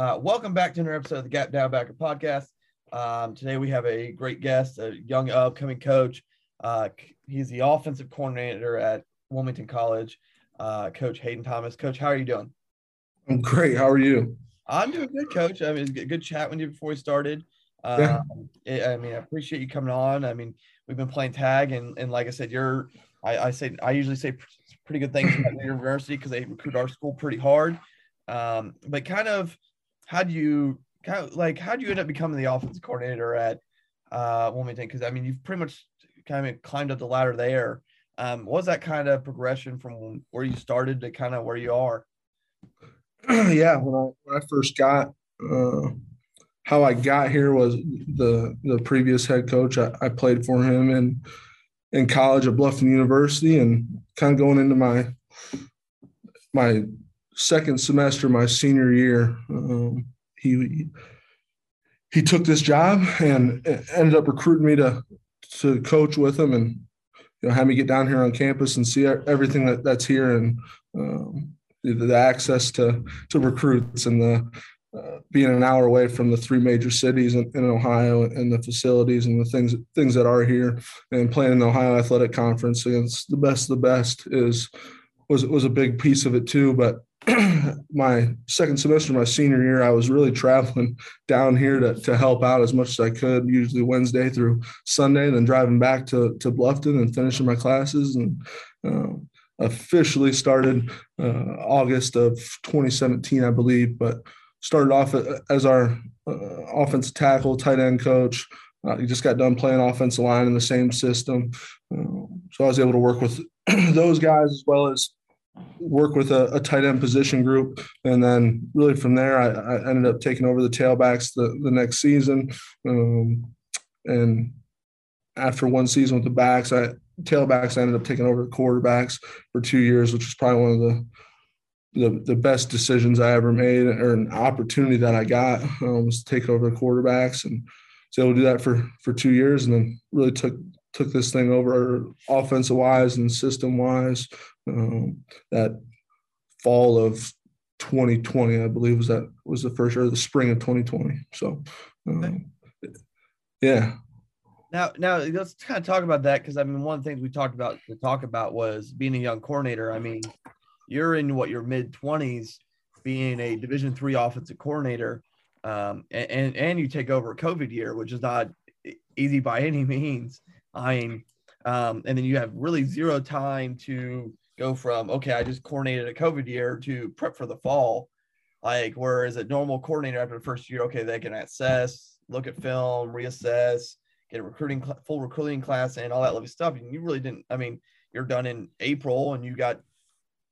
Uh, welcome back to another episode of the Gap Down Backer podcast. Um, today we have a great guest, a young upcoming coach. Uh, he's the offensive coordinator at Wilmington College, uh, Coach Hayden Thomas. Coach, how are you doing? I'm great. How are you? I'm doing good, Coach. I mean, it's a good chat with you before we started. Um, yeah. I mean, I appreciate you coming on. I mean, we've been playing tag, and and like I said, you're. I, I say I usually say pretty good things about the university because they recruit our school pretty hard. Um, but kind of how do you of like how do you end up becoming the offensive coordinator at uh, Wilmington? Because I mean, you've pretty much kind of climbed up the ladder there. Um, what was that kind of progression from where you started to kind of where you are? Yeah, when I when I first got uh, how I got here was the the previous head coach. I, I played for him in in college at Bluffton University, and kind of going into my my second semester, my senior year, um, he he took this job and ended up recruiting me to to coach with him and you know have me get down here on campus and see everything that, that's here and um, the access to to recruits and the uh, being an hour away from the three major cities in, in, Ohio and the facilities and the things things that are here and playing in the Ohio Athletic Conference against the best of the best is was was a big piece of it too. But my second semester, my senior year, I was really traveling down here to, to help out as much as I could, usually Wednesday through Sunday, then driving back to, to Bluffton and finishing my classes. And uh, officially started uh, August of 2017, I believe, but started off as our uh, offensive tackle, tight end coach. Uh, he just got done playing offensive line in the same system. Uh, so I was able to work with those guys as well as work with a, a, tight end position group. And then really from there, I, I ended up taking over the tailbacks the, the next season. Um, and after one season with the backs, I tailbacks, I ended up taking over the quarterbacks for two years, which was probably one of the the, the best decisions I ever made or an opportunity that I got um, was to take over the quarterbacks and able to do that for for two years and then really took took this thing over offensive wise and system wise um, that fall of 2020, I believe was that was the first or the spring of 2020. So, um, yeah. Now, now let's kind of talk about that because I mean, one of the things we talked about to talk about was being a young coordinator. I mean, you're in what your mid 20s, being a Division three offensive coordinator, um, and, and and you take over a COVID year, which is not easy by any means. I mean, um, and then you have really zero time to go from okay, I just coordinated a COVID year to prep for the fall. Like whereas a normal coordinator after the first year, okay, they can assess, look at film, reassess, get a recruiting full recruiting class and all that lovely stuff. And you really didn't. I mean, you're done in April, and you got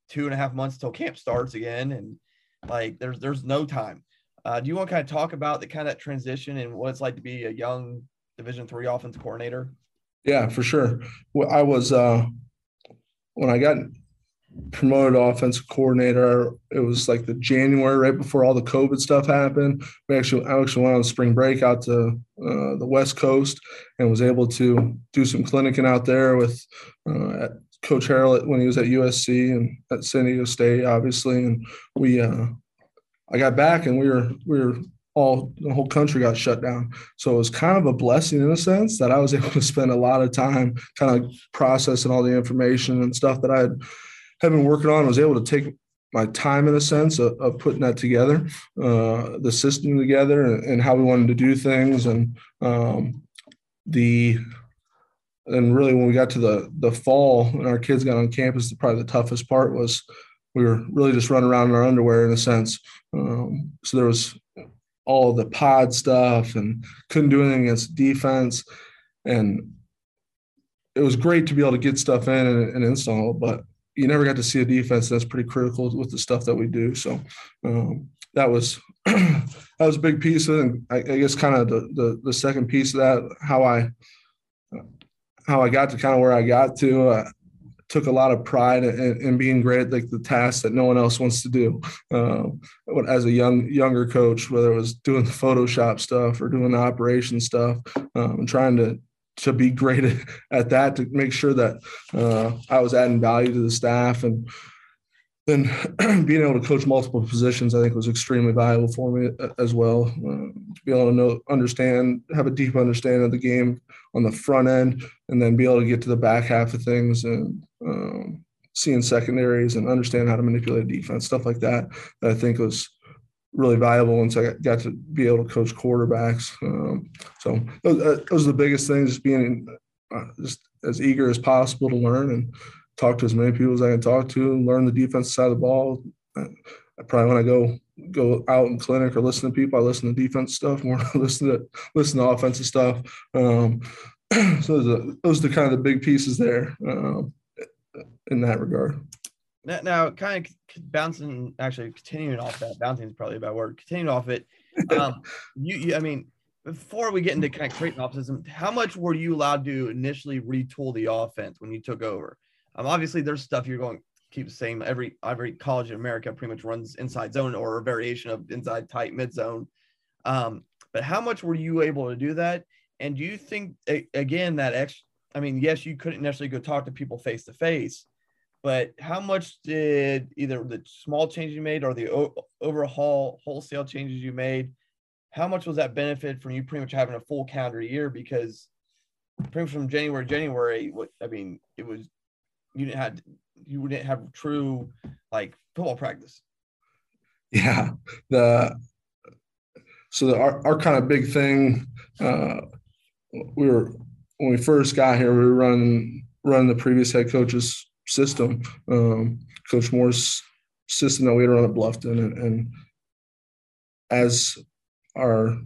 two and a half months till camp starts again, and like there's there's no time. Uh, do you want to kind of talk about the kind of transition and what it's like to be a young Division three offense coordinator? Yeah, for sure. Well, I was uh, when I got promoted offensive coordinator. It was like the January right before all the COVID stuff happened. We actually I actually went on spring break out to uh, the West Coast and was able to do some clinicing out there with uh, Coach Harrell when he was at USC and at San Diego State, obviously. And we uh, I got back and we were we were all the whole country got shut down. So it was kind of a blessing in a sense that I was able to spend a lot of time kind of processing all the information and stuff that I had, had been working on. I was able to take my time in a sense of, of putting that together, uh, the system together, and, and, how we wanted to do things, and um, the and really when we got to the the fall and our kids got on campus, probably the toughest part was we were really just running around in our underwear in a sense. Um, so there was all the pod stuff and couldn't do anything against defense, and it was great to be able to get stuff in and, and install, but you never got to see a defense that's pretty critical with the stuff that we do. So um, that was that was a big piece. And I, I guess kind of the, the, the second piece of that, how I how I got to kind of where I got to. Uh, took a lot of pride in, in, being great at like the tasks that no one else wants to do. Um, as a young younger coach, whether it was doing the Photoshop stuff or doing the operation stuff, um, and trying to to be great at, that to make sure that uh, I was adding value to the staff and then being able to coach multiple positions, I think was extremely valuable for me uh, as well. Uh, to be able to know, understand, have a deep understanding of the game on the front end, and then be able to get to the back half of things and um, seeing secondaries and understand how to manipulate defense, stuff like that. that I think was really valuable once I got to be able to coach quarterbacks. Um, so those, uh, those, are the biggest things, just being uh, just as eager as possible to learn and talk to as many people as I can talk to learn the defense side of the ball. I, I probably when I go go out in clinic or listen to people, I listen to defense stuff more. listen to listen to offensive stuff. Um, so those are, those are the kind of the big pieces there um, in that regard. Now, now, kind of bouncing, actually continuing off that, bouncing is probably a bad word. Continuing off it, um, you, you, I mean, before we get into kind of creating offense, how much were you allowed to initially retool the offense when you took over? Um, obviously, there's stuff you're going to keep the same. Every every college in America pretty much runs inside zone or a variation of inside tight mid zone. Um, but how much were you able to do that? And do you think again that ex? I mean, yes, you couldn't necessarily go talk to people face to face, but how much did either the small change you made or the overhaul wholesale changes you made, how much was that benefit from you pretty much having a full calendar year? Because pretty much from January, January, what I mean, it was you didn't have you didn't have true like football practice. Yeah, the so the, our our kind of big thing, uh, we were when we first got here, we were running running the previous head coach's system, um, Coach Moore's system that we had run at Bluffton. And, and as our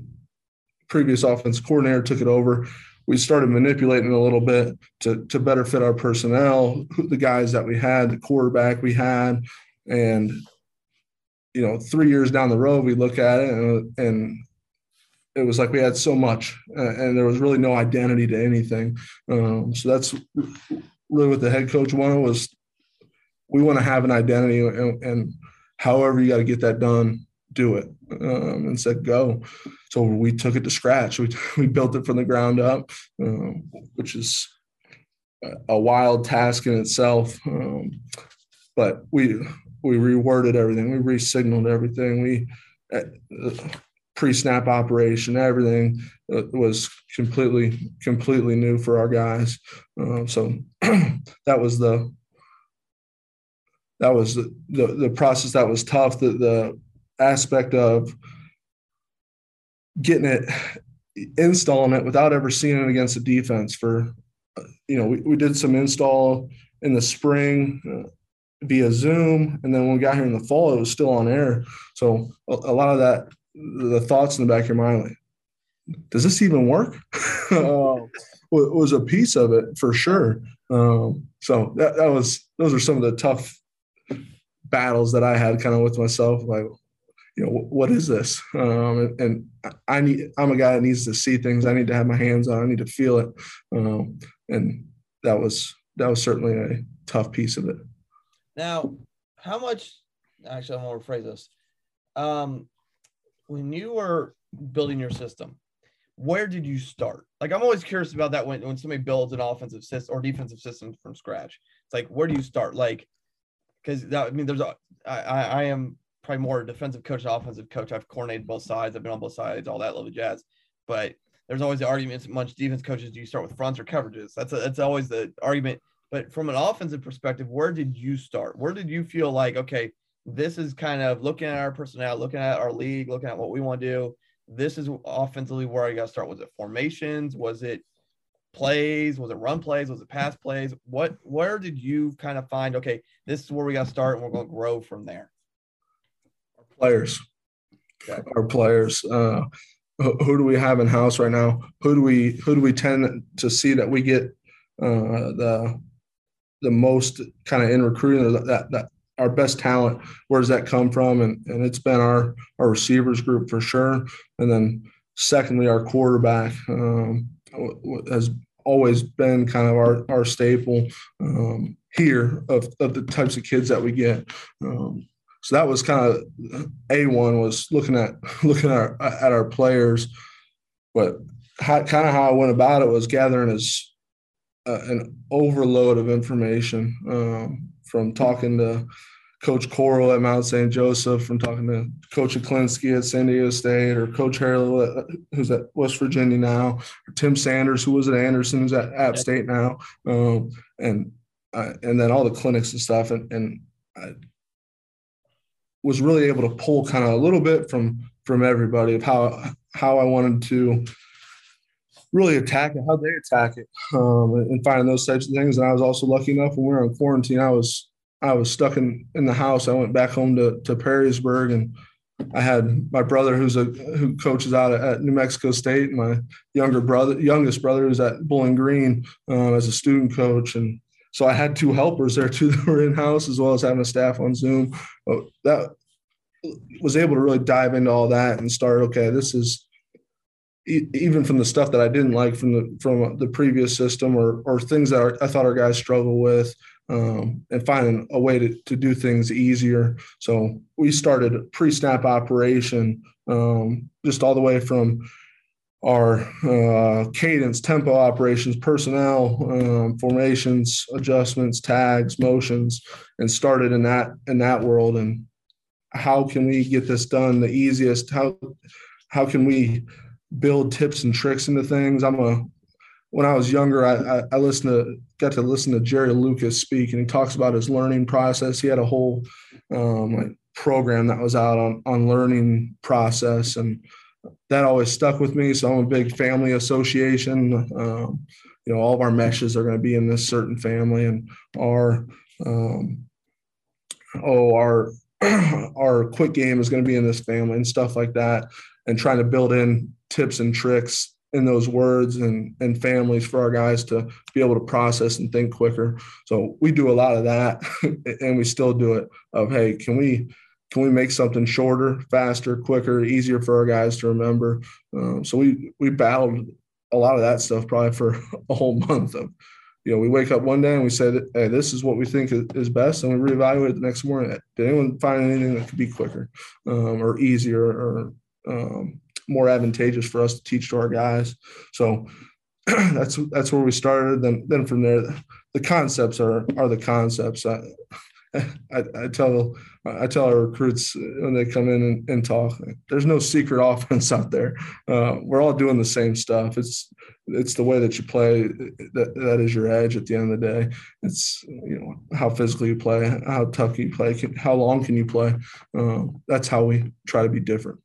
previous offense coordinator took it over, we started manipulating it a little bit to, to better fit our personnel, the guys that we had, the quarterback we had. And, you know, three years down the road, we look at it and, and it was like we had so much uh, and there was really no identity to anything. Um, so that's really what the head coach wanted was we want to have an identity and, and however you got to get that done, do it. Um, and said go. So we took it to scratch. We, we built it from the ground up, um, which is a wild task in itself. Um, but we we reworded everything. We re-signaled everything. We uh, pre-snap operation, everything uh, was completely completely new for our guys. Uh, so that was the that was the, the, the process that was tough. The the aspect of getting it installing it without ever seeing it against the defense for you know we, we did some install in the spring uh, via zoom. And then when we got here in the fall it was still on air. So a, a lot of that the thoughts in the back of your mind like does this even work? Uh, was a piece of it for sure. Um, so that, that was those are some of the tough battles that i had kind of with myself like you know what is this? Um, and, and, i need i'm a guy that needs to see things. I need to have my hands on i need to feel it. Um, and that was that was certainly a tough piece of it. Now how much actually i'm going to rephrase this. Um, when you were building your system, where did you start? Like I'm always curious about that when, when somebody builds an offensive system or defensive system from scratch. It's like where do you start? Like because that I mean there's a I, I am probably more a defensive coach than offensive coach. I've coordinated both sides, I've been on both sides, all that lovely jazz. But there's always the arguments much defense coaches do you start with fronts or coverages? That's a, that's always the argument. But from an offensive perspective, where did you start? Where did you feel like, okay, this is kind of looking at our personnel, looking at our league, looking at what we want to do. This is offensively where I got to start. Was it formations? Was it plays? Was it run plays? Was it pass plays? What where did you kind of find okay, this is where we got to start and we're going to grow from there? Our players. Okay. Our players. Uh, who do we have in house right now? Who do we who do we tend to see that we get uh, the the most kind of in recruiting that that our best talent? Where does that come from? And and it's been our our receivers group for sure. And then secondly, our quarterback um, has always been kind of our our staple um, here of of the types of kids that we get. Um, so that was kind of a one was looking at looking at our, at our players, but how, kind of how I went about it was gathering as uh, an overload of information um, from talking to Coach Coral at Mount St. Joseph, from talking to Coach Hecklinski at San Diego State, or Coach Harrell, who's at West Virginia now, or Tim Sanders, who was at Anderson, who's at App State now, um, and uh, and then all the clinics and stuff, and and I was really able to pull kind of a little bit from from everybody of how how I wanted to really attack it, how they attack it, um, and finding those types of things. And I was also lucky enough when we were on quarantine, I was I was stuck in, in the house. I went back home to, to Perrysburg and I had my brother who's a who coaches out at, New Mexico State, my younger brother, youngest brother, who's at Bowling Green uh, as a student coach, and so I had two helpers there too that were in house as well as having a staff on Zoom. But that was able to really dive into all that and start. Okay, this is even from the stuff that I didn't like from the from the previous system or or things that I thought our guys struggle with, um, and finding a way to, to do things easier. So we started pre-snap operation um, just all the way from our uh, cadence, tempo operations, personnel, um, formations, adjustments, tags, motions, and started in that in that world. And how can we get this done the easiest? How how can we build tips and tricks into things? I'm a when I was younger, I, I, I listened to got to listen to Jerry Lucas speak, and he talks about his learning process. He had a whole um, like program that was out on on learning process, and that always stuck with me. So I'm a big family association. Um, you know, all of our meshes are going to be in this certain family, and our um, oh our our quick game is going to be in this family and stuff like that, and trying to build in tips and tricks in those words and and families for our guys to be able to process and think quicker. So we do a lot of that, and we still do it. Of hey, can we can we make something shorter, faster, quicker, easier for our guys to remember? Um, so we we battled a lot of that stuff probably for a whole month of, you know, we wake up one day and we said, hey, this is what we think is best, and we reevaluate it the next morning. Did anyone find anything that could be quicker um, or easier or um, more advantageous for us to teach to our guys? So that's that's where we started. Then then from there, the concepts are are the concepts. I, I, I, tell I tell our recruits when they come in and, and talk, there's no secret offense out there. Uh, we're all doing the same stuff. It's it's the way that you play that that is your edge at the end of the day. It's you know how physically you play, how tough you play, how long can you play. Uh, that's how we try to be different.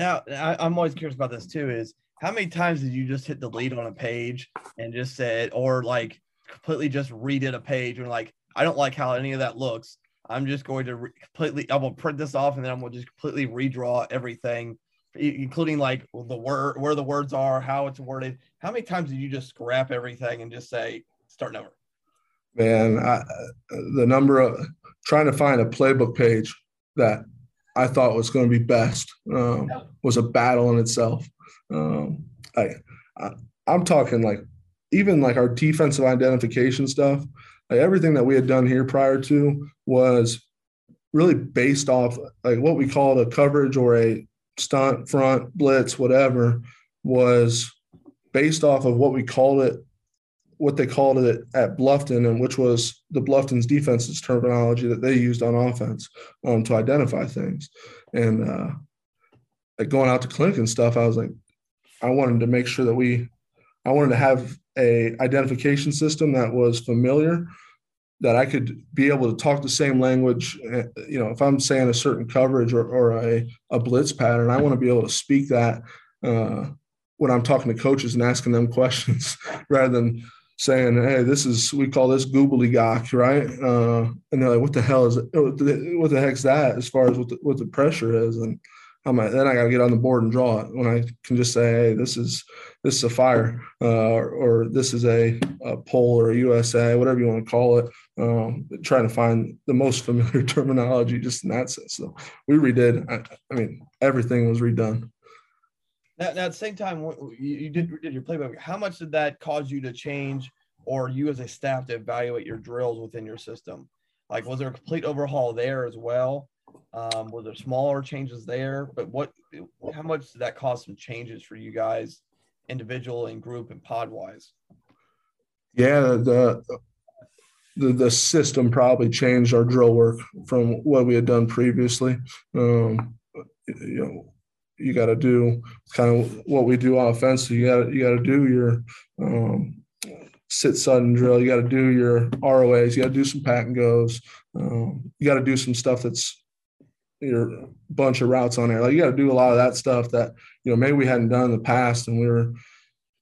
Now I, I'm always curious about this too. Is how many times did you just hit delete on a page and just said, or like completely just redid a page and like I don't like how any of that looks. I'm just going to re- completely, going to print this off and then I'm going to just completely redraw everything, including like the word, where the words are, how it's worded. How many times did you just scrap everything and just say, start over? Man, I, the number of trying to find a playbook page that I thought was going to be best um, was a battle in itself. Um, I, I, I'm talking like even like our defensive identification stuff like everything that we had done here prior to was really based off like what we called a coverage or a stunt front blitz whatever was based off of what we called it what they called it at Bluffton, and which was the Bluffton's defense's terminology that they used on offense um, to identify things. And uh, like going out to clinic and stuff, I was like, I wanted to make sure that we, I wanted to have a identification system that was familiar that I could be able to talk the same language. Eh, you know, if I'm saying a certain coverage or, or a, a blitz pattern, I want to be able to speak that uh, when I'm talking to coaches and asking them questions rather than saying, "Hey, this is we call this gobbledygook, right?" Uh, and they're like, "What the hell is it? What the, what the heck's that?" As far as what the, what the pressure is, and I'm like, then I got to get on the board and draw it. When I can just say, "Hey, this is this is a fire," uh, or, or, this is a, a pole or a USA, whatever you want to call it. Um, trying to find the most familiar terminology, just in that sense. So we redid. I, I mean, everything was redone. Now, now, at the same time, you did, did your playbook. How much did that cause you to change, or you as a staff to evaluate your drills within your system? Like, was there a complete overhaul there as well? Um, were there smaller changes there? But what, how much did that cause some changes for you guys, individual and group and pod wise? Yeah, the the, the system probably changed our drill work from what we had done previously. Um, you know, you got to do kind of what we do offensively. You got you got to do your um, sit sudden drill. You got to do your ROAs. You got to do some pat and goes. Um, you got to do some stuff that's your bunch of routes on there. Like you got to do a lot of that stuff that you know maybe we hadn't done in the past, and we were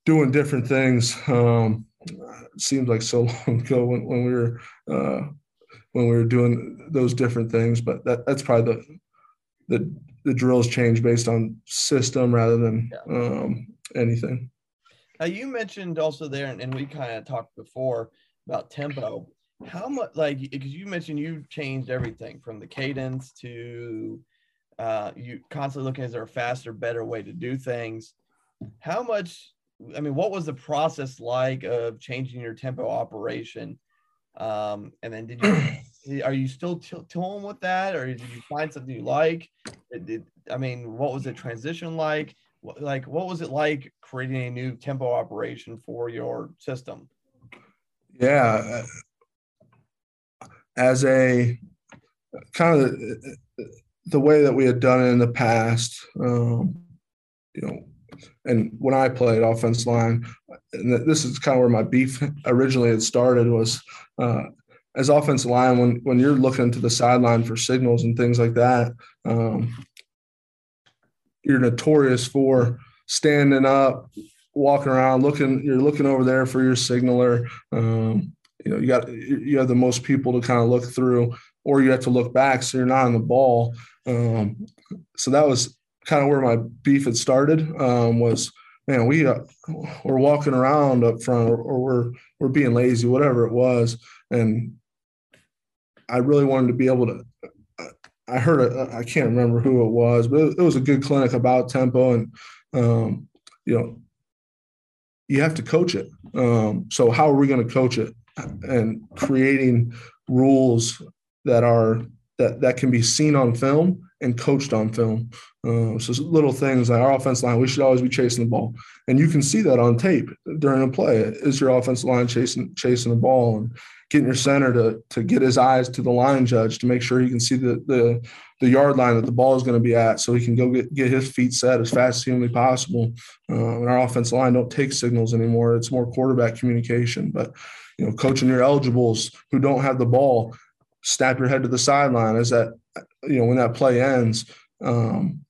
doing different things. Um, it seems like so long ago when, when we were uh, when we were doing those different things, but that that's probably the the the drills change based on system rather than yeah. um, anything. Now you mentioned also there, and, we kind of talked before about tempo. How much, like, because you mentioned you changed everything from the cadence to uh, you constantly looking is there a faster, better way to do things. How much? I mean, what was the process like of changing your tempo operation? Um, and then did you are you still t- with that, or did you find something you like? I mean, what was the transition like? Like, what was it like creating a new tempo operation for your system? Yeah, as a kind of the way that we had done it in the past, um, you know, and when I played offense line, and this is kind of where my beef originally had started was uh, as offensive line when when you're looking to the sideline for signals and things like that. Um, you're notorious for standing up, walking around, looking. You're looking over there for your signaler. Um, you know, you got you have the most people to kind of look through, or you have to look back, so you're not on the ball. Um, so that was kind of where my beef had started. Um, was man, we uh, we're walking around up front, or, or we're we're being lazy, whatever it was, and I really wanted to be able to. I heard I can't remember who it was, but it was a good clinic about tempo, and um, you know, you have to coach it. Um, so how are we going to coach it? And creating rules that are that that can be seen on film and coached on film. Uh, so little things like our offense line, we should always be chasing the ball, and you can see that on tape during a play. Is your offensive line chasing chasing the ball and getting your center to to get his eyes to the line judge to make sure he can see the the, the yard line that the ball is going to be at, so he can go get, get his feet set as fast as humanly possible. Uh, and our offensive line don't take signals anymore; it's more quarterback communication. But you know, coaching your eligibles who don't have the ball, snap your head to the sideline as that you know when that play ends. Um,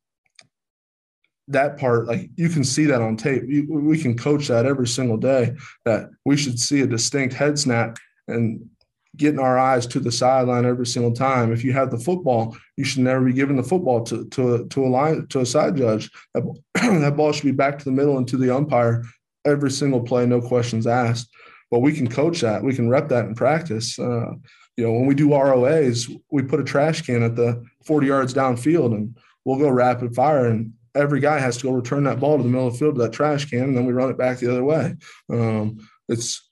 that part, like you can see that on tape. You, we can coach that every single day. That we should see a distinct head snap and getting our eyes to the sideline every single time. If you have the football, you should never be giving the football to to to a line to a side judge. That, that ball should be back to the middle and to the umpire every single play, no questions asked. But we can coach that. We can rep that in practice. Uh, you know, when we do ROAs, we put a trash can at the 40 yards downfield and we'll go rapid fire and every guy has to go return that ball to the middle of the field to that trash can and then we run it back the other way. Um, it's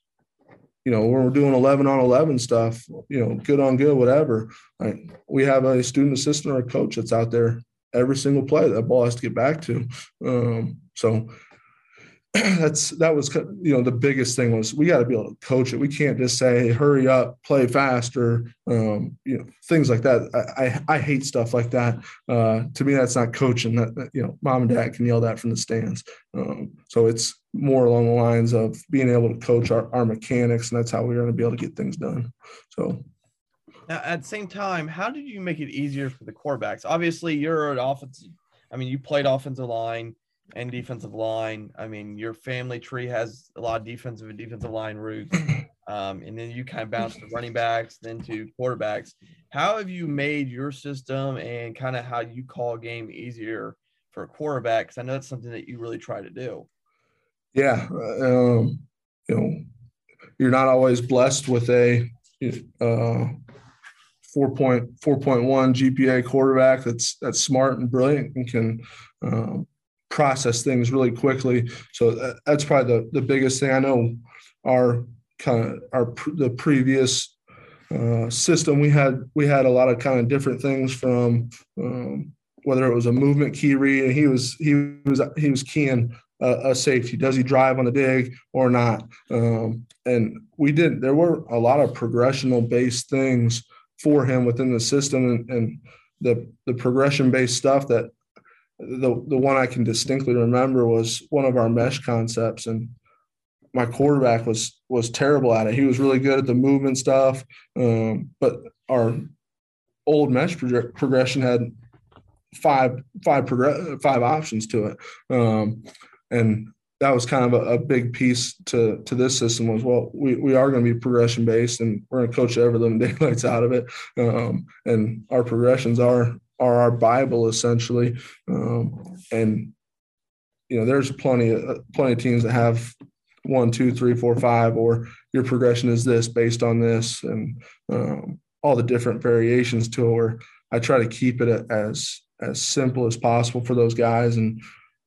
you know, when we're doing 11 on 11 stuff, you know, good on good, whatever, right? we have a student assistant or a coach that's out there every single play that ball has to get back to. Um, so that's that was you know the biggest thing was we got to be able to coach it. We can't just say hurry up, play faster, um, you know things like that. I, I, I hate stuff like that. Uh, to me, that's not coaching. That, that, you know, mom and dad can yell that from the stands. Um, so it's more along the lines of being able to coach our, our mechanics, and that's how we're going to be able to get things done. So. Now, at the same time, how did you make it easier for the quarterbacks? Obviously, you're an offensive. I mean, you played offensive line and defensive line. I mean, your family tree has a lot of defensive and defensive line roots. Um, and then you kind of bounce to running backs, then to quarterbacks. How have you made your system and kind of how you call a game easier for a quarterback? Because I know that's something that you really try to do. Yeah, um, you know, you're not always blessed with a uh, 4.4.1 GPA quarterback that's that's smart and brilliant and can um, process things really quickly. So that's probably the, the biggest thing. I know our kind of our the previous uh, system we had we had a lot of kind of different things from um, whether it was a movement key read and he was he was he was keying a, a safety does he drive on the dig or not um, and we did there were a lot of progressional based things for him within the system and, and the the progression based stuff that the the one I can distinctly remember was one of our mesh concepts, and my quarterback was was terrible at it. He was really good at the movement stuff, um, but our old mesh pro- progression had five five progress five options to it, um, and that was kind of a, a, big piece to to this system was well we, we are going to be progression based and we're going to coach ever living daylights out of it um, and our progressions are are our Bible essentially. Um, and you know, there's plenty of plenty of teams that have one, two, three, four, five, or your progression is this based on this, and um, all the different variations to it. Where I try to keep it as as simple as possible for those guys, and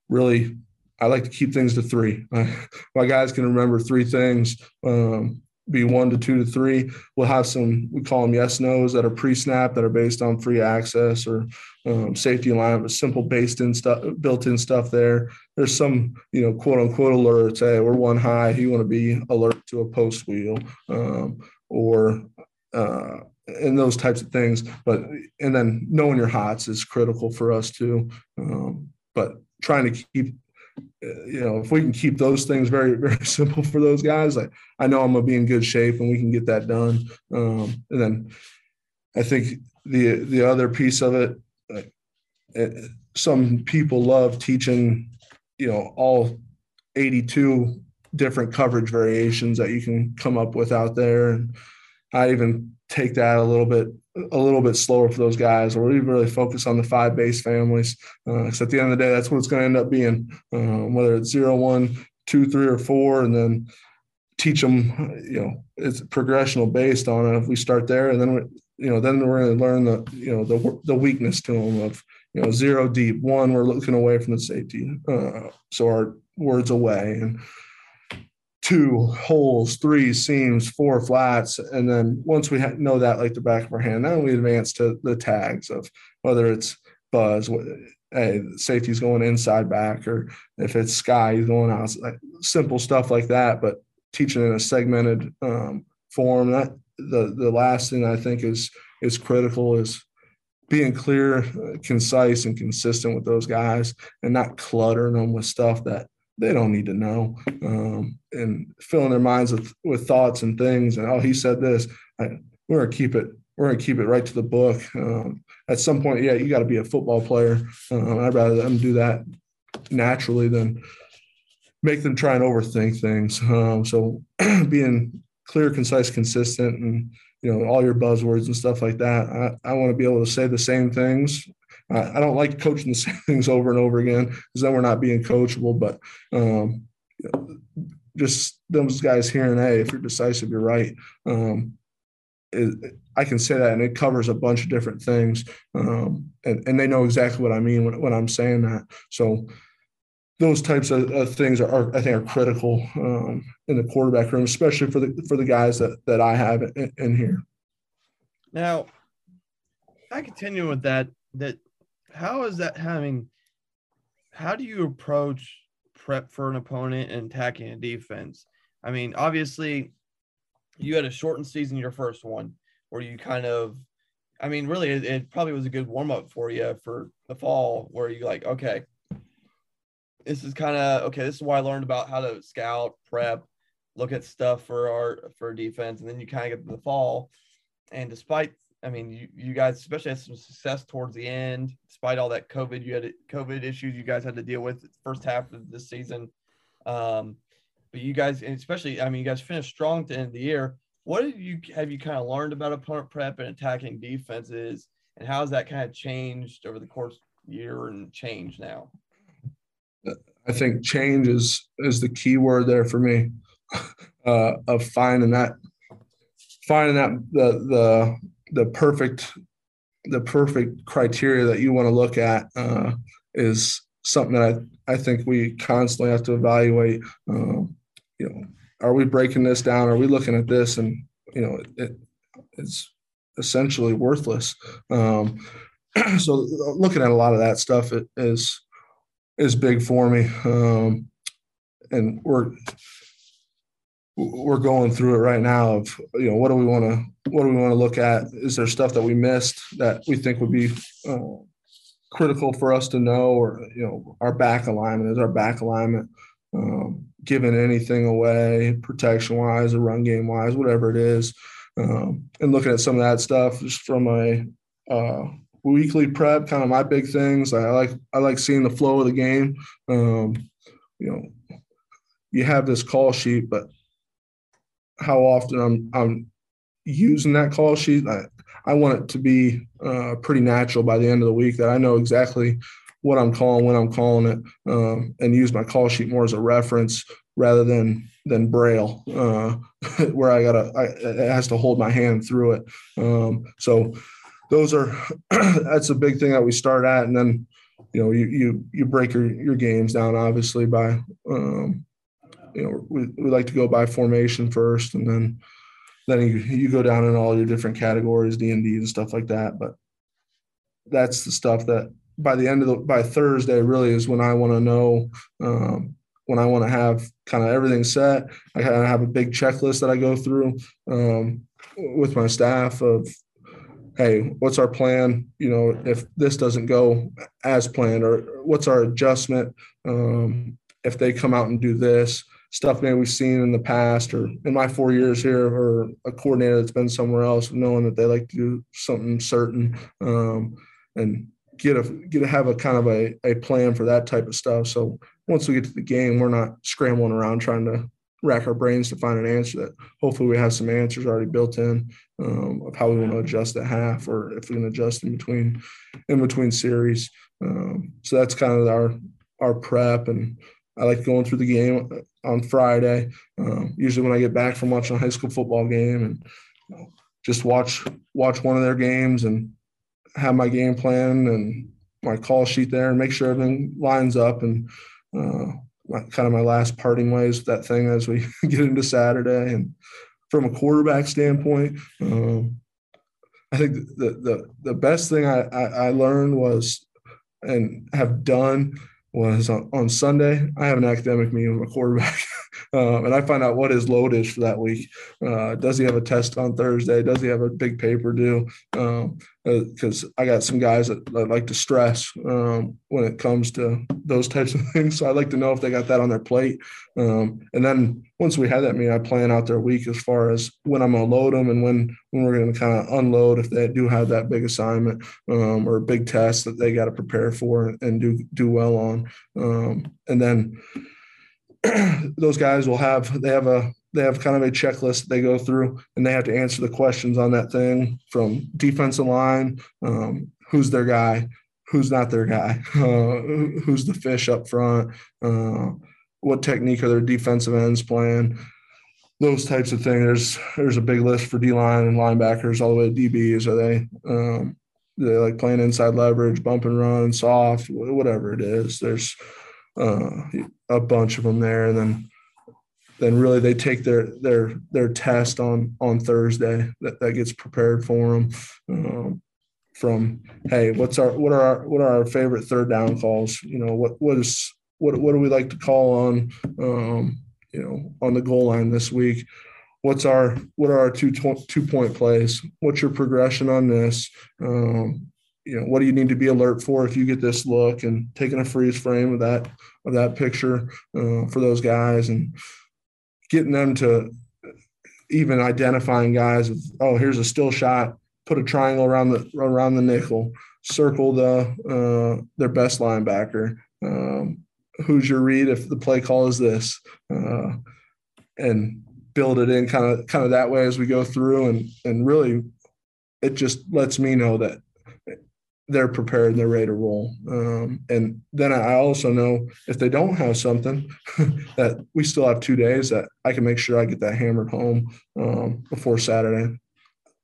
really, I like to keep things to three. my guys can remember three things. Um, be one to two to three. We'll have some, we call them yes nos that are pre snap that are based on free access or um, safety line, but simple based in stuff, built in stuff there. There's some, you know, quote unquote alerts. Hey, we're one high. You want to be alert to a post wheel um, or, uh, and those types of things. But, and then knowing your hots is critical for us too. Um, but trying to keep you know, if we can keep those things very, very simple for those guys, I, I know I'm gonna be in good shape and we can get that done. Um, and then I think the the other piece of it, it, some people love teaching, you know, all 82 different coverage variations that you can come up with out there. And I even take that a little bit a little bit slower for those guys, or we really focus on the five base families. Because uh, at the end of the day, that's what it's going to end up being, um, whether it's zero, one, two, three, or four, and then teach them. You know, it's progressional based on it. If we start there, and then we, you know, then we're going to learn the you know the the weakness to them of you know zero deep, one we're looking away from the safety, uh, so our words away and two holes, three seams, four flats, and then once we know that like the back of our hand, then we advance to the tags of whether it's buzz, hey, safety's going inside back, or if it's sky, he's going out. Like simple stuff like that, but teaching in a segmented um, form. That the the last thing I think is is critical is being clear, concise, and consistent with those guys, and not cluttering them with stuff that they don't need to know um, and filling their minds with, with thoughts and things and oh he said this. I, we're gonna keep it we're gonna keep it right to the book. Um, at some point yeah you got to be a football player. Um, i'd rather them do that naturally than make them try and overthink things. Um, so being clear concise consistent and you know all your buzzwords and stuff like that i, I want to be able to say the same things I, don't like coaching the same things over and over again because then we're not being coachable. But um, just those guys hearing, hey, if you're decisive, you're right. Um, it, I can say that, and it covers a bunch of different things, um, and and they know exactly what I mean when, when I'm saying that. So those types of, of things are, are, I think are critical um, in the quarterback room, especially for the for the guys that that I have in, in here. Now, I continue with that. That how is that having how do you approach prep for an opponent and attacking a defense. I mean, obviously, you had a shortened season, your first one, where you kind of, I mean, really, it, it probably was a good warm up for you for the fall, where you like, okay, this is kind of okay. This is why I learned about how to scout, prep, look at stuff for our for defense, and then you kind of get to the fall. And despite, I mean, you, you guys especially had some success towards the end, despite all that COVID, you had COVID issues you guys had to deal with first half of this season. Um, but you guys, especially, I mean, you guys finished strong the end of the year. What did you have you kind of learned about opponent prep and attacking defenses, and how has that kind of changed over the course year and change now? I think change is is the key word there for me uh, of finding that finding that the the the perfect the perfect criteria that you want to look at uh, is something that I, I think we constantly have to evaluate. Um, you know, are we breaking this down? Are we looking at this and you know it, it's essentially worthless. Um, so looking at a lot of that stuff is is big for me, um, and we're we're going through it right now of you know what do we want to what do we want to look at is there stuff that we missed that we think would be uh, critical for us to know or you know our back alignment? Is our back alignment um, giving anything away protection wise or run game wise whatever it is? Um, and looking at some of that stuff just from a uh, weekly prep kind of my big things. I like i like seeing the flow of the game. Um, you know you have this call sheet but how often I'm I'm using that call sheet. I, I want it to be uh, pretty natural by the end of the week that I know exactly what I'm calling when I'm calling it, um, and use my call sheet more as a reference rather than than braille, uh, where I gotta I, it has to hold my hand through it. Um, so those are that's a big thing that we start at, and then you know you you you break your your games down obviously by um, you know we, we like to go by formation first and then then you, you go down in all your different categories d and d and stuff like that but that's the stuff that by the end of the by thursday really is when i want to know um, when i want to have kind of everything set. I kind of have a big checklist that i go through um, with my staff of hey what's our plan? You know if this doesn't go as planned or what's our adjustment? Um, if they come out and do this stuff maybe we've seen in the past or in my four years here or a coordinator that's been somewhere else knowing that they like to do something certain um, and get a get to have a kind of a, a plan for that type of stuff. So once we get to the game we're not scrambling around trying to rack our brains to find an answer that hopefully we have some answers already built in um, of how we want to adjust at half or if we can adjust in between in between series. Um, so that's kind of our our prep and I like going through the game on Friday. Um, usually when I get back from watching a high school football game and you know, just watch watch one of their games and have my game plan and my call sheet there and make sure everything lines up and uh, kind of my last parting ways that thing as we get into Saturday. And from a quarterback standpoint, um, I think the, the the best thing I, I, I learned was and have done was on, on Sunday. I have an academic meeting with my quarterback, um, and I find out what his load is for that week. Uh, does he have a test on Thursday? Does he have a big paper due? Because um, uh, I got some guys that, that like to stress um, when it comes to those types of things. So I'd like to know if they got that on their plate. Um, and then once we have that meeting, I plan out their week as far as when I'm going to load them and when when we're going to kind of unload if they do have that big assignment um, or big test that they got to prepare for and do do well on. Um, and then those guys will have they have a they have kind of a checklist they go through and they have to answer the questions on that thing from defensive line, um, who's their guy, who's not their guy, uh, who's the fish up front. Uh, what technique are their defensive ends playing, those types of things. There's there's a big list for D line and linebackers all the way to DBs. Are they um, they like playing inside leverage, bump and run, soft, whatever it is. There's uh, a bunch of them there, and then then really they take their their their test on on Thursday that, that gets prepared for them. Um, from hey, what's our what are our what are our favorite third down calls? You know what what is what what do we like to call on um, you know on the goal line this week? What's our what are our two two point plays? What's your progression on this? Um, you know, what do you need to be alert for if you get this look and taking a freeze frame of that of that picture uh, for those guys and getting them to even identifying guys. With, oh, here's a still shot. Put a triangle around the around the nickel. Circle the uh, their best linebacker. Um, who's your read if the play call is this, uh, and build it in kind of kind of that way as we go through, and and really, it just lets me know that they're prepared and they're ready to roll. Um, and then I also know if they don't have something that we still have two days that I can make sure I get that hammered home um, before Saturday.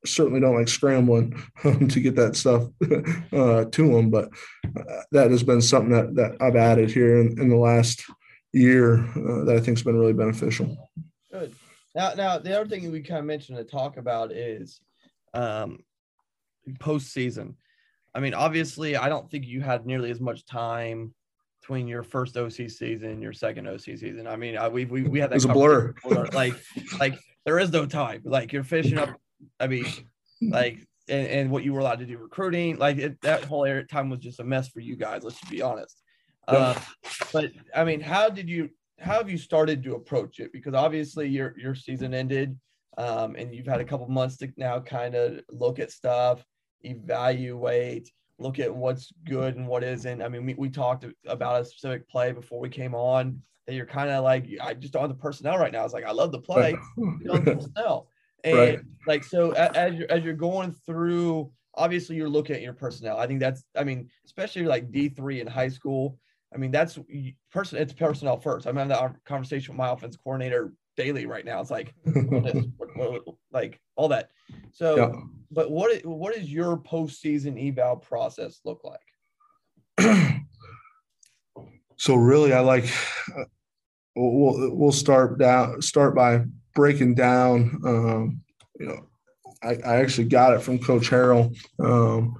Certainly don't like scrambling um, to get that stuff uh, to them, but uh, that has been something that, that I've added here in, in the last year uh, that I think has been really beneficial. Good. Now, now the other thing we kind of mentioned to talk about is um, postseason I mean, obviously, I don't think you had nearly as much time between your first OC season, and your second OC season. I mean, I, we we we had that. It was a blur. like, like there is no time. Like you're finishing up. I mean, like and, and what you were allowed to do recruiting. Like it, that whole time was just a mess for you guys. Let's just be honest. Uh, but I mean, how did you? How have you started to approach it? Because obviously your your season ended, um, and you've had a couple months to now kind of look at stuff evaluate, look at what's good and what isn't. I mean, we, we talked about a specific play before we came on that you're kind of like, I just don't have the personnel right now. It's like, I love the play, don't the personnel. And right. like, so as you're, as you're going through, obviously you're looking at your personnel. I think that's, I mean, especially like D3 in high school. I mean, that's person. It's personnel first. I'm having that conversation with my offense coordinator daily right now. It's like, like all that. So, yeah. but what what is your postseason eval process look like? so really, I like. Uh, we'll we'll start down start by breaking down. Um, you know, I, I actually got it from Coach Harrell um,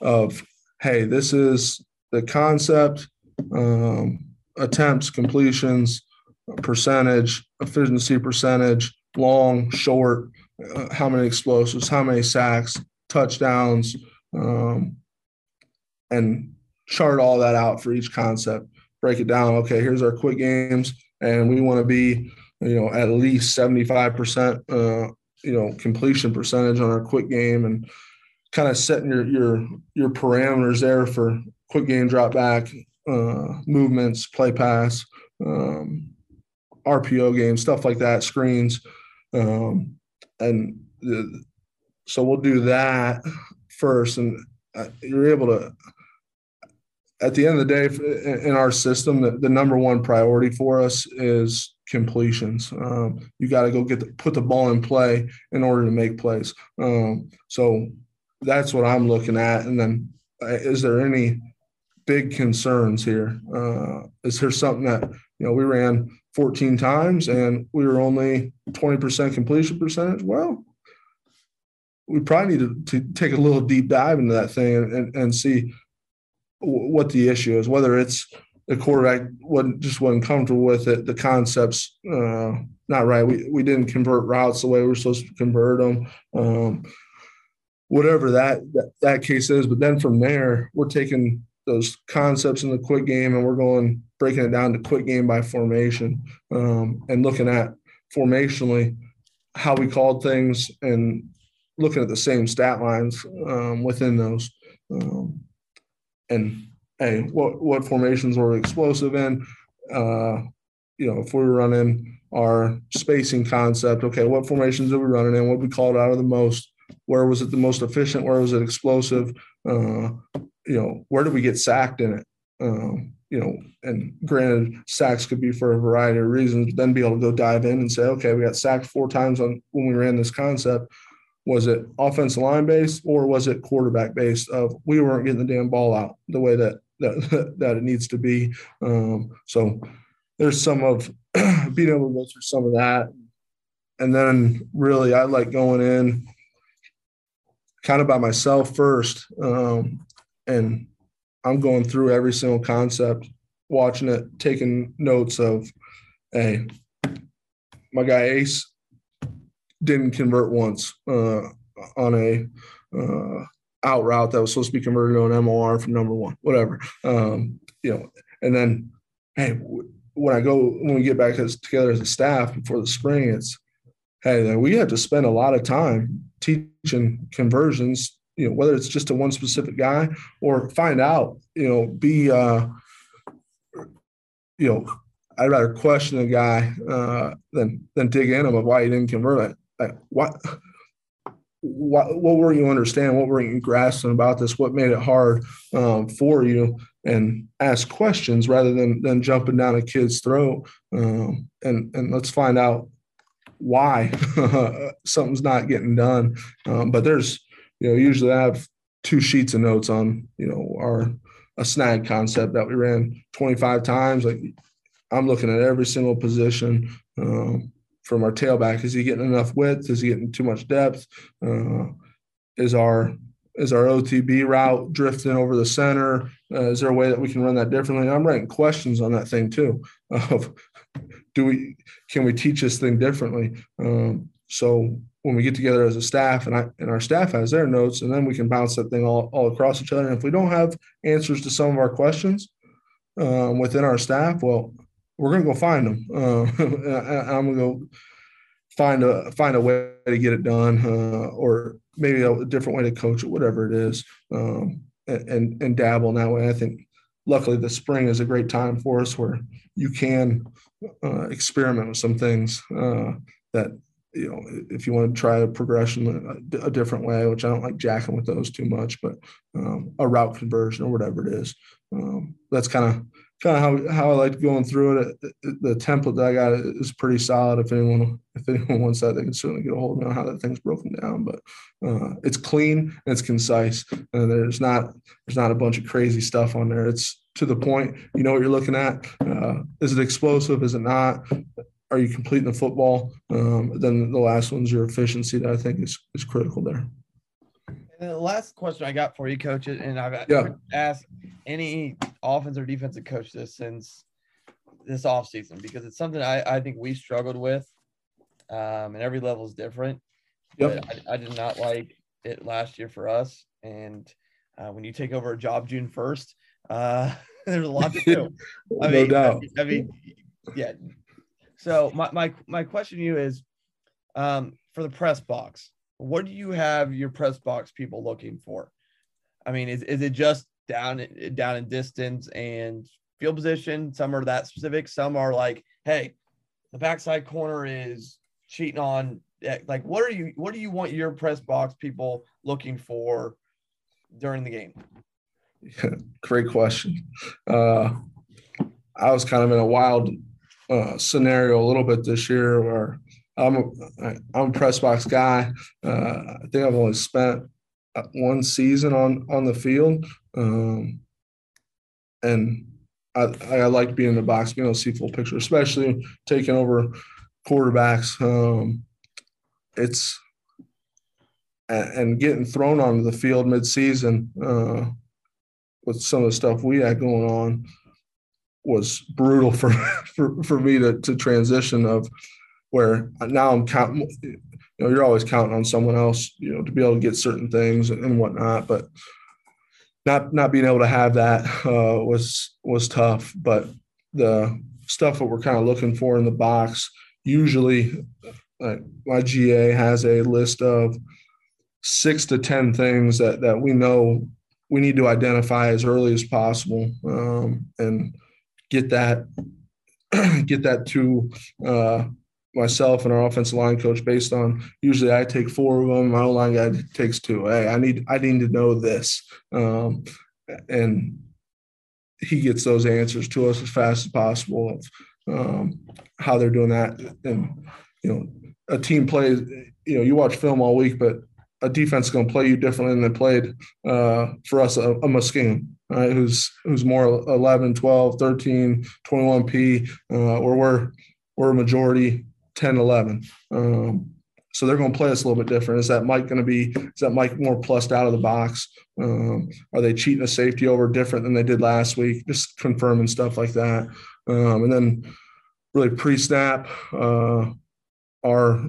of hey, this is the concept, um, attempts, completions, percentage, efficiency percentage, long, short, uh, how many explosives, how many sacks, touchdowns, um, and chart all that out for each concept. Break it down. Okay, here's our quick games, and we want to be, you know, at least 75%, uh, you know, completion percentage on our quick game, and kind of setting your your your parameters there for quick game drop back, uh, movements, play pass, um, RPO games, stuff like that, screens. Um, and the, so we'll do that first. And uh, you're able to, at the end of the day, in our system, the, the number one priority for us is completions. Um, you got to go get the, put the ball in play in order to make plays. Um, so that's what I'm looking at. And then, uh, is there any big concerns here? Uh, is there something that you know we ran 14 times and we were only 20% completion percentage. Well, we probably need to, to take a little deep dive into that thing and, and, and see what the issue is, whether it's the quarterback wasn't just wasn't comfortable with it, the concepts uh, not right. We we didn't convert routes the way we were supposed to convert them. Um, whatever that, that that case is, but then from there, we're taking those concepts in the quick game and we're going breaking it down to quick game by formation um, and looking at formationally how we called things and looking at the same stat lines um, within those um, and hey what what formations were explosive in? Uh, you know if we were running our spacing concept okay what formations are we running in? What we called out of the most? Where was it the most efficient? Where was it explosive? Uh, you know, where do we get sacked in it? Um, you know, and granted, sacks could be for a variety of reasons, then be able to go dive in and say, okay, we got sacked four times on when we ran this concept. Was it offensive line based or was it quarterback based? Of we weren't getting the damn ball out the way that that that it needs to be. Um, so there's some of being able to go through some of that, and then really I like going in kind of by myself first um, and I'm going through every single concept watching it, taking notes of, hey, my guy Ace didn't convert once uh, on a uh, out route that was supposed to be converted to an MOR from number one, whatever. Um, you know, and then hey, when I go when we get back as, together as a staff before the spring, it's hey, we have to spend a lot of time teaching conversions. You know, whether it's just to one specific guy or find out. You know, be uh, you know, I'd rather question a guy uh, than than dig in him of why he didn't convert it. Like, what what, what were you understand? What were you grasping about this? What made it hard um, for you? And ask questions rather than than jumping down a kid's throat. Um, and and let's find out why something's not getting done. Um, but there's you know usually I have two sheets of notes on you know our a snag concept that we ran 25 times. Like I'm looking at every single position. Um, from our tailback? Is he getting enough width? Is he getting too much depth? Uh, is our is our OTB route drifting over the center? Uh, is there a way that we can run that differently? I'm writing questions on that thing too. Of do we can we teach this thing differently? Um, so when we get together as a staff and I and our staff has their notes, and then we can bounce that thing all, all across each other. And if we don't have answers to some of our questions um, within our staff, well, we're gonna go find them. Uh, I'm gonna go find a find a way to get it done, uh, or maybe a different way to coach it, whatever it is, um, and and dabble in that way. I think luckily the spring is a great time for us where you can uh, experiment with some things uh, that you know if you want to try a progression a, a, different way which i don't like jacking with those too much but um, a route conversion or whatever it is um, that's kind of kind of how, how I like going through it. The template that I got is pretty solid. If anyone if anyone wants that, they can certainly get a hold of me on how that thing's broken down. But uh, it's clean and it's concise, and there's not there's not a bunch of crazy stuff on there. It's to the point. You know what you're looking at. Uh, is it explosive? Is it not? Are you completing the football? Um, then the last one's your efficiency that I think is is critical there. And the last question I got for you, coach, and I've yeah. asked any offense or defensive coach this since this offseason because it's something I, I think we struggled with. Um, and every level is different. Yep. I, I, did not like it last year for us. And uh, when you take over a job June 1st, uh, there's a lot to do. I no mean, doubt. I, I mean, yeah. So my, my, my question to you is um, for the press box, what do you have your press box people looking for? I mean, is, is it just down down in distance and field position? Some are that specific. Some are like, hey, the backside corner is cheating on. Eh, like, what are you? What do you want your press box people looking for during the game? Great question. Uh, I was kind of in a wild uh, scenario a little bit this year where I'm a, I'm a press box guy. Uh, I think I've only spent uh, one season on on the field, um, and I, I like being in the box, being able to see full picture, especially taking over quarterbacks. Um, it's and getting thrown onto the field midseason uh, with some of the stuff we had going on was brutal for for, for me to, to transition of where now I'm counting, you know, you're always counting on someone else, you know, to be able to get certain things and whatnot. But not not being able to have that uh, was was tough. But the stuff that we're kind of looking for in the box, usually, like my GA has a list of six to ten things that that we know we need to identify as early as possible um, and get that get that to uh, myself and our offensive line coach based on usually I take four of them. My line guy takes two. Hey, I need I need to know this, um, and he gets those answers to us as fast as possible of um, how they're doing that. And you know, a team plays. You know, you watch film all week, but a defense is going to play you differently than they played uh, for us a, a Muskegon, right? Who's who's more 11, 12, 13, 21 P, uh, or we're we're a majority 10, 11. Um, so they're going to play us a little bit different. Is that Mike going to be? Is that Mike more plussed out of the box? Um, are they cheating a safety over different than they did last week? Just confirming stuff like that, um, and then really pre-snap. Uh, our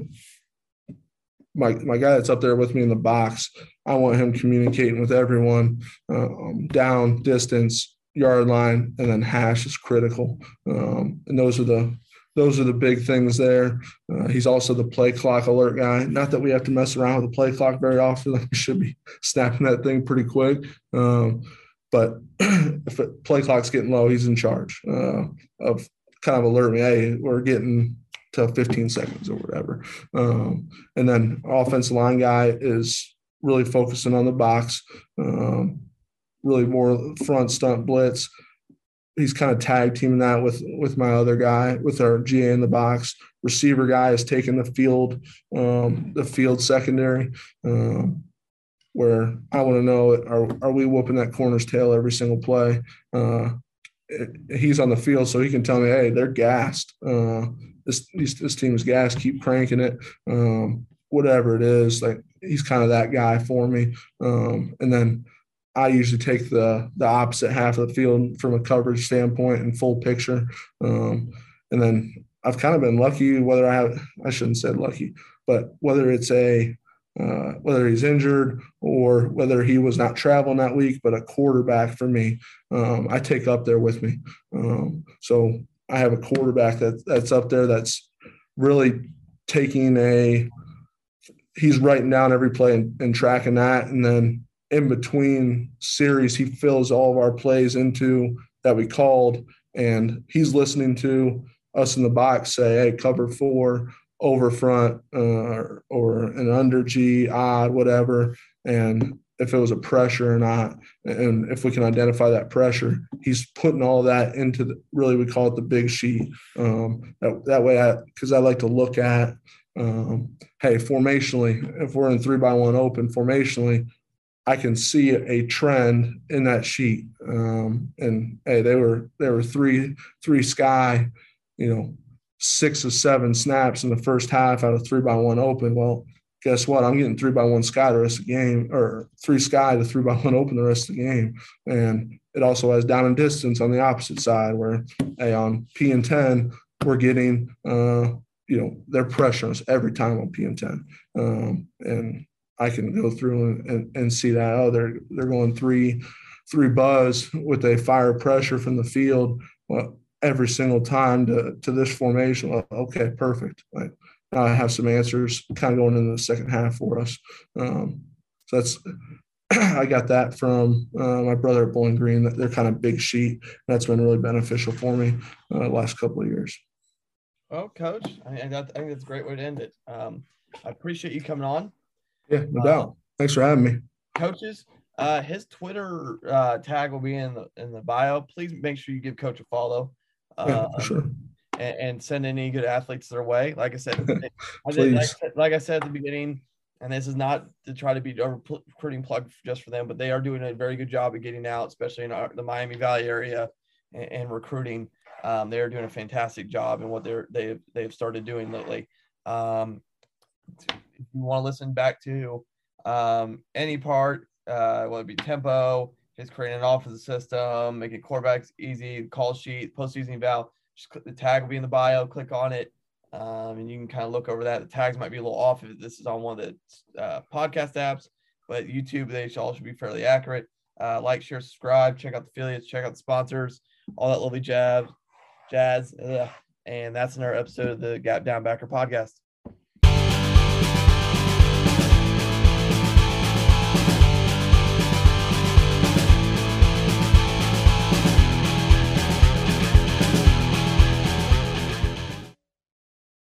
my my guy that's up there with me in the box. I want him communicating with everyone um, down, distance, yard line, and then hash is critical. Um, and those are the those are the big things there. Uh, he's also the play clock alert guy. Not that we have to mess around with the play clock very often. We should be snapping that thing pretty quick. Um, but if play clock's getting low, he's in charge uh, of kind of alert me. Hey, we're getting to 15 seconds or whatever. Um, and then offensive line guy is really focusing on the box, um, really more front stunt blitz. He's kind of tag teaming that with with my other guy, with our GA in the box. Receiver guy is taking the field, um, the field secondary. Um, where I want to know are are we whooping that corner's tail every single play? Uh, he's on the field, so he can tell me, hey, they're gassed. Uh, this, this this team is gassed. Keep cranking it. Um, whatever it is, like he's kind of that guy for me. Um, and then I usually take the the opposite half of the field from a coverage standpoint and full picture. Um, and then I've kind of been lucky, whether I have I shouldn't say lucky, but whether it's a uh, whether he's injured or whether he was not traveling that week, but a quarterback for me, um, I take up there with me. Um, so I have a quarterback that that's up there that's really taking a he's writing down every play and, and tracking that, and then in between series, he fills all of our plays into that we called, and he's listening to us in the box say, "Hey, cover four, over front, uh, or an under G, odd, whatever," and if it was a pressure or not, and if we can identify that pressure, he's putting all that into the really we call it the big sheet. Um, that, that way, I because I like to look at, um, hey, formationally, if we're in three by one open formationally, I can see a trend in that sheet. Um, and hey, they were they were three three sky, you know, six or seven snaps in the first half out of three by one open. Well, guess what? I'm getting three by one sky the rest of the game, or three sky to three by one open the rest of the game. And it also has down and distance on the opposite side, where hey, on P and ten, we're getting uh, you know, they're pressuring us every time on P and ten. Um, and I can go through and, and, and see that, oh, they're they're going three three buzz with a fire pressure from the field. Well, every single time to, to this formation. Well, okay, perfect. Like, I have some answers kind of going into the second half for us. Um, so that's I got that from uh, my brother at Bowling Green. They're kind of big sheet. That's been really beneficial for me uh, the last couple of years. Well, Coach, I, I, I think that's a great way to end it. Um, I appreciate you coming on. Yeah, no doubt. Uh, Thanks for having me. Coaches, uh, his Twitter uh, tag will be in the in the bio. Please make sure you give Coach a follow. Yeah, for um, sure and, and send any good athletes their way. Like I said, I did, like, like, I said at the beginning, and this is not to try to be a recruiting plug just for them, but they are doing a very good job of getting out, especially in our, the Miami Valley area and, and recruiting. Um, they are doing a fantastic job in what they're they've they've started doing lately. Um, if you want to listen back to um, any part, uh, whether it be tempo, just creating an offensive system, making quarterbacks easy, call sheet, postseason eval just click the tag will be in the bio, click on it. Um, and you can kind of look over that. The tags might be a little off if this is on one of the uh, podcast apps, but YouTube, they all should be fairly accurate. Uh, like, share, subscribe, check out the affiliates, check out the sponsors, all that lovely jazz, jazz. Ugh. And that's another episode of the Gap Down Backer podcast.